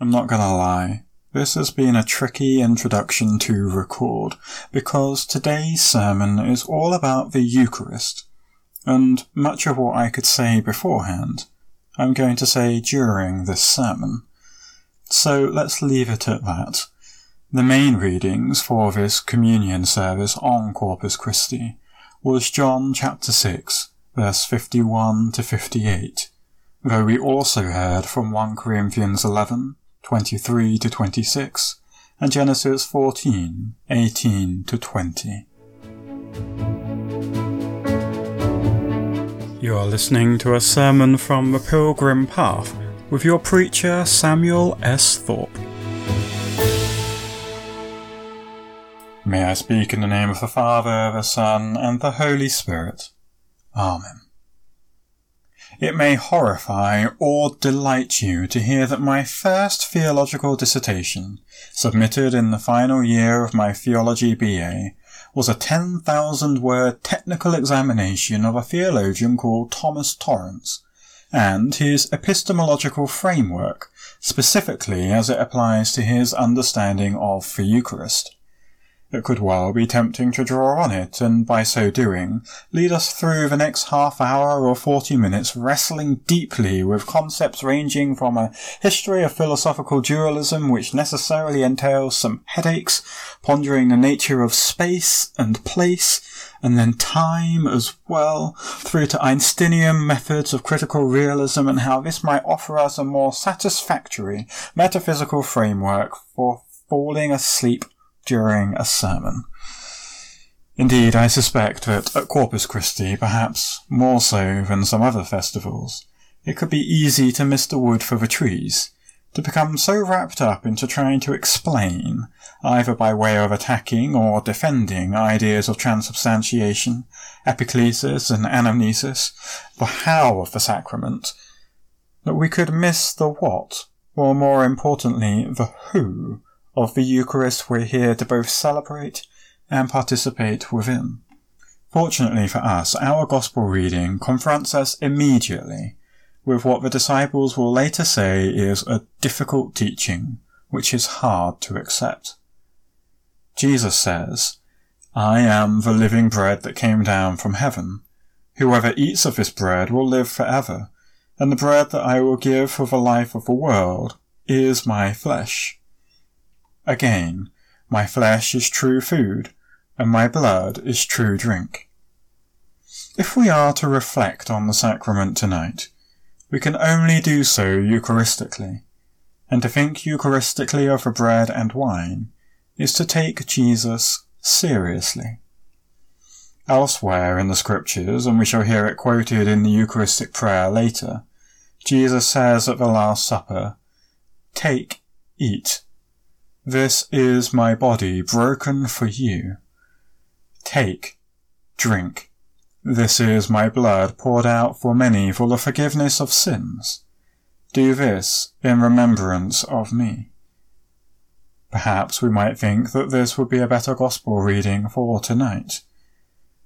I'm not gonna lie, this has been a tricky introduction to record because today's sermon is all about the Eucharist, and much of what I could say beforehand, I'm going to say during this sermon. So let's leave it at that. The main readings for this communion service on Corpus Christi was John chapter 6, verse 51 to 58, though we also heard from 1 Corinthians 11, 23 to 26, and Genesis 14, 18 to 20. You are listening to a sermon from the Pilgrim Path with your preacher Samuel S. Thorpe. May I speak in the name of the Father, the Son, and the Holy Spirit. Amen. It may horrify or delight you to hear that my first theological dissertation, submitted in the final year of my theology BA, was a 10,000 word technical examination of a theologian called Thomas Torrance, and his epistemological framework, specifically as it applies to his understanding of the Eucharist. It could well be tempting to draw on it, and by so doing, lead us through the next half hour or forty minutes wrestling deeply with concepts ranging from a history of philosophical dualism which necessarily entails some headaches, pondering the nature of space and place, and then time as well, through to Einsteinian methods of critical realism and how this might offer us a more satisfactory metaphysical framework for falling asleep during a sermon. Indeed, I suspect that at Corpus Christi, perhaps more so than some other festivals, it could be easy to miss the wood for the trees, to become so wrapped up into trying to explain, either by way of attacking or defending ideas of transubstantiation, epiclesis and anamnesis, the how of the sacrament, that we could miss the what, or more importantly, the who of the Eucharist we're here to both celebrate and participate within. Fortunately for us, our Gospel reading confronts us immediately with what the disciples will later say is a difficult teaching which is hard to accept. Jesus says, I am the living bread that came down from heaven. Whoever eats of this bread will live forever, and the bread that I will give for the life of the world is my flesh. Again, my flesh is true food, and my blood is true drink. If we are to reflect on the sacrament tonight, we can only do so Eucharistically, and to think Eucharistically of bread and wine is to take Jesus seriously. Elsewhere in the Scriptures, and we shall hear it quoted in the Eucharistic prayer later, Jesus says at the Last Supper, Take, eat, this is my body broken for you. Take, drink. This is my blood poured out for many for the forgiveness of sins. Do this in remembrance of me. Perhaps we might think that this would be a better gospel reading for tonight.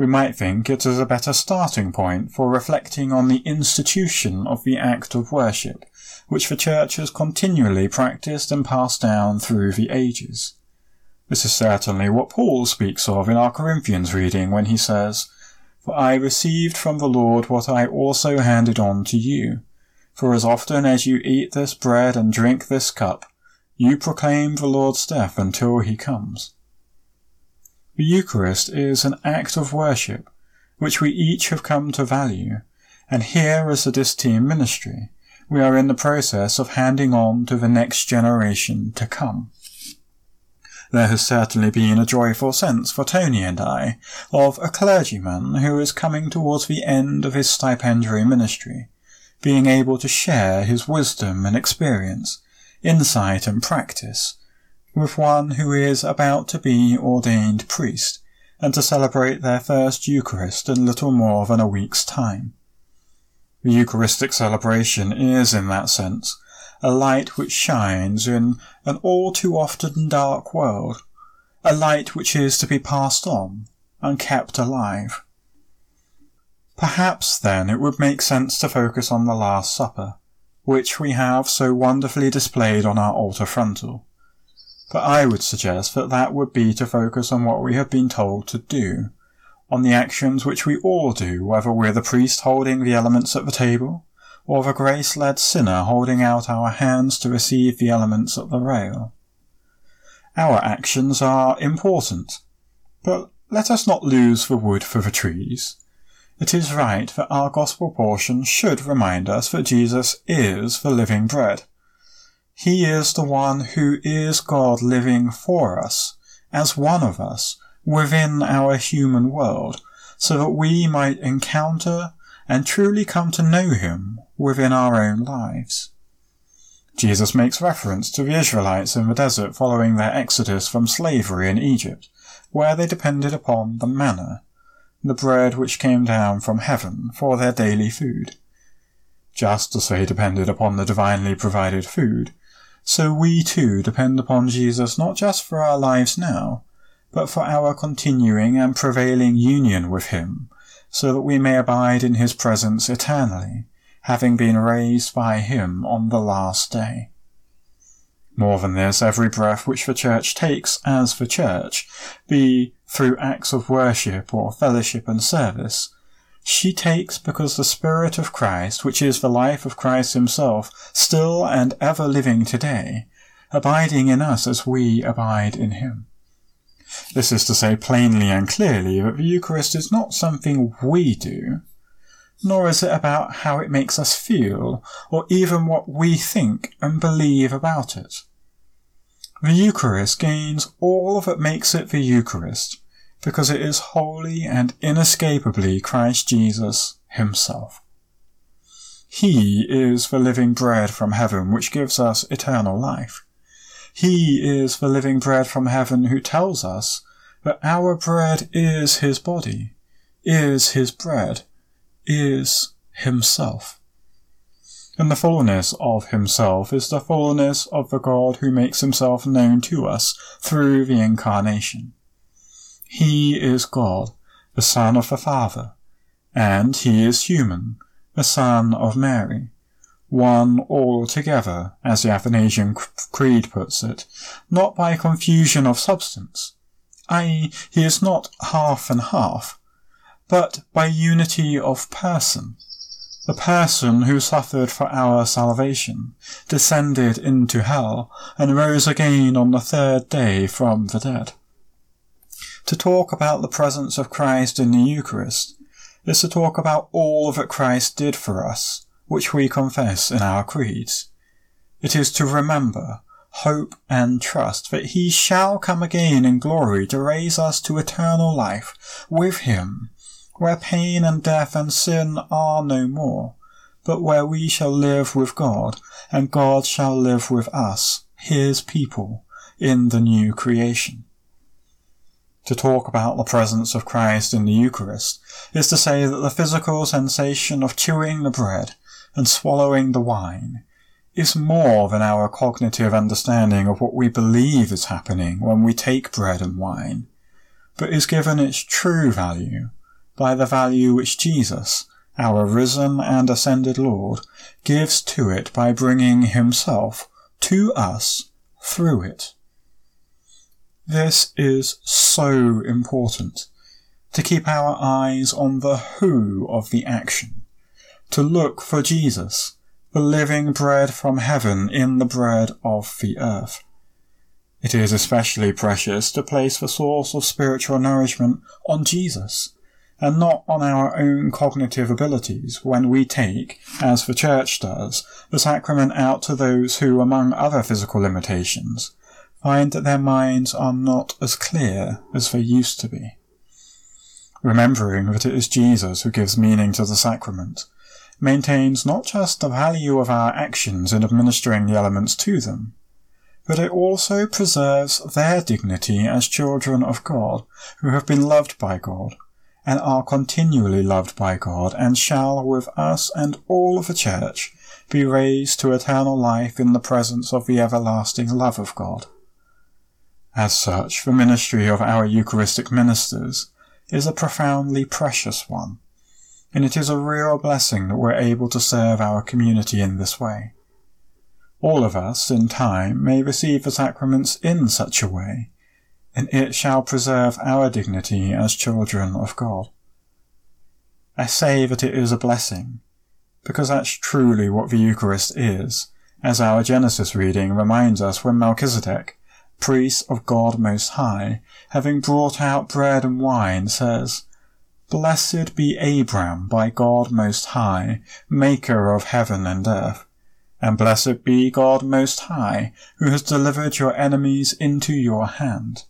We might think it is a better starting point for reflecting on the institution of the act of worship which the Church has continually practiced and passed down through the ages. This is certainly what Paul speaks of in our Corinthians reading when he says, For I received from the Lord what I also handed on to you. For as often as you eat this bread and drink this cup, you proclaim the Lord's death until he comes. The Eucharist is an act of worship, which we each have come to value, and here is the Distine ministry, we are in the process of handing on to the next generation to come. There has certainly been a joyful sense for Tony and I of a clergyman who is coming towards the end of his stipendiary ministry, being able to share his wisdom and experience, insight and practice with one who is about to be ordained priest and to celebrate their first Eucharist in little more than a week's time. The Eucharistic celebration is, in that sense, a light which shines in an all too often dark world, a light which is to be passed on and kept alive. Perhaps then it would make sense to focus on the Last Supper, which we have so wonderfully displayed on our altar frontal. But I would suggest that that would be to focus on what we have been told to do, on the actions which we all do, whether we're the priest holding the elements at the table, or the grace-led sinner holding out our hands to receive the elements at the rail. Our actions are important, but let us not lose the wood for the trees. It is right that our gospel portion should remind us that Jesus is the living bread. He is the one who is God living for us, as one of us, within our human world, so that we might encounter and truly come to know him within our own lives. Jesus makes reference to the Israelites in the desert following their exodus from slavery in Egypt, where they depended upon the manna, the bread which came down from heaven for their daily food. Just as they depended upon the divinely provided food, so we too depend upon Jesus not just for our lives now, but for our continuing and prevailing union with him, so that we may abide in his presence eternally, having been raised by him on the last day. More than this, every breath which the Church takes as the Church, be through acts of worship or fellowship and service, she takes because the Spirit of Christ, which is the life of Christ himself, still and ever living today, abiding in us as we abide in him. This is to say plainly and clearly that the Eucharist is not something we do, nor is it about how it makes us feel, or even what we think and believe about it. The Eucharist gains all that makes it the Eucharist, because it is wholly and inescapably Christ Jesus himself. He is the living bread from heaven which gives us eternal life. He is the living bread from heaven who tells us that our bread is his body, is his bread, is himself. And the fullness of himself is the fullness of the God who makes himself known to us through the incarnation. He is God, the Son of the Father, and he is human, the Son of Mary, one altogether, as the Athanasian Creed puts it, not by confusion of substance, i.e., he is not half and half, but by unity of person, the person who suffered for our salvation, descended into hell, and rose again on the third day from the dead. To talk about the presence of Christ in the Eucharist is to talk about all that Christ did for us, which we confess in our creeds. It is to remember, hope, and trust that he shall come again in glory to raise us to eternal life with him, where pain and death and sin are no more, but where we shall live with God, and God shall live with us, his people, in the new creation. To talk about the presence of Christ in the Eucharist is to say that the physical sensation of chewing the bread and swallowing the wine is more than our cognitive understanding of what we believe is happening when we take bread and wine, but is given its true value by the value which Jesus, our risen and ascended Lord, gives to it by bringing himself to us through it. This is so important to keep our eyes on the who of the action to look for Jesus, the living bread from heaven in the bread of the earth. It is especially precious to place the source of spiritual nourishment on Jesus, and not on our own cognitive abilities when we take, as the Church does, the sacrament out to those who, among other physical limitations, find that their minds are not as clear as they used to be. Remembering that it is Jesus who gives meaning to the sacrament, maintains not just the value of our actions in administering the elements to them, but it also preserves their dignity as children of God who have been loved by God and are continually loved by God and shall with us and all of the church be raised to eternal life in the presence of the everlasting love of God. As such, the ministry of our Eucharistic ministers is a profoundly precious one and it is a real blessing that we're able to serve our community in this way. All of us, in time, may receive the sacraments in such a way, and it shall preserve our dignity as children of God. I say that it is a blessing, because that's truly what the Eucharist is, as our Genesis reading reminds us when Melchizedek, priest of God Most High, having brought out bread and wine, says, Blessed be Abram by God Most High, maker of heaven and earth. And blessed be God Most High, who has delivered your enemies into your hand.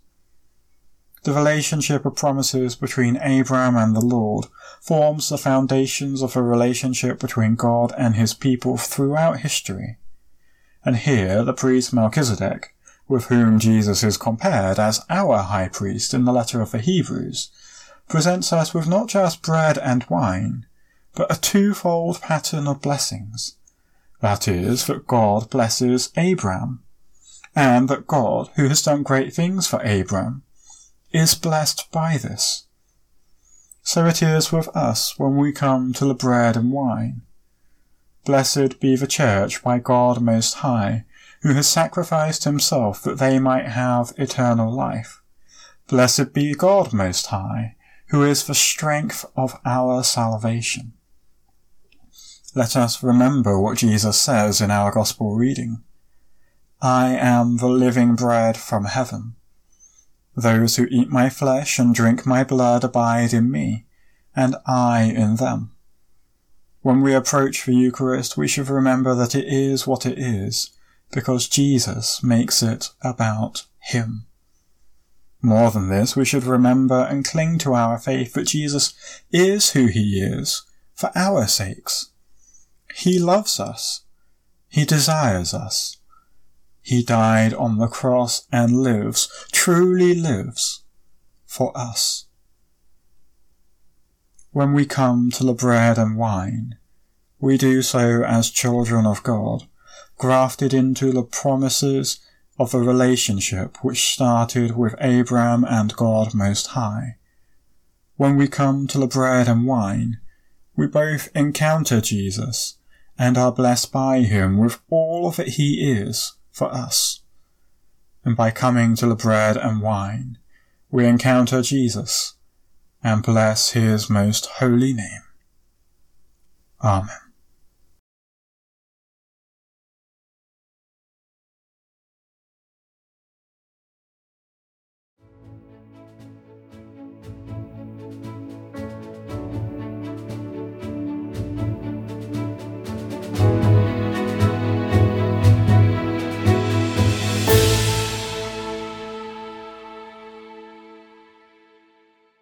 The relationship of promises between Abraham and the Lord forms the foundations of a relationship between God and his people throughout history. And here the priest Melchizedek, with whom Jesus is compared as our high priest in the letter of the Hebrews, presents us with not just bread and wine, but a twofold pattern of blessings. That is, that God blesses Abram, and that God, who has done great things for Abram, is blessed by this. So it is with us when we come to the bread and wine. Blessed be the Church by God Most High, who has sacrificed himself that they might have eternal life. Blessed be God Most High, who is the strength of our salvation. Let us remember what Jesus says in our Gospel reading. I am the living bread from heaven. Those who eat my flesh and drink my blood abide in me, and I in them. When we approach the Eucharist, we should remember that it is what it is, because Jesus makes it about Him. More than this, we should remember and cling to our faith that Jesus is who He is for our sakes. He loves us. He desires us. He died on the cross and lives, truly lives, for us. When we come to the bread and wine, we do so as children of God, grafted into the promises of the relationship which started with Abraham and God Most High. When we come to the bread and wine, we both encounter Jesus and are blessed by him with all that he is for us. And by coming to the bread and wine, we encounter Jesus and bless his most holy name. Amen.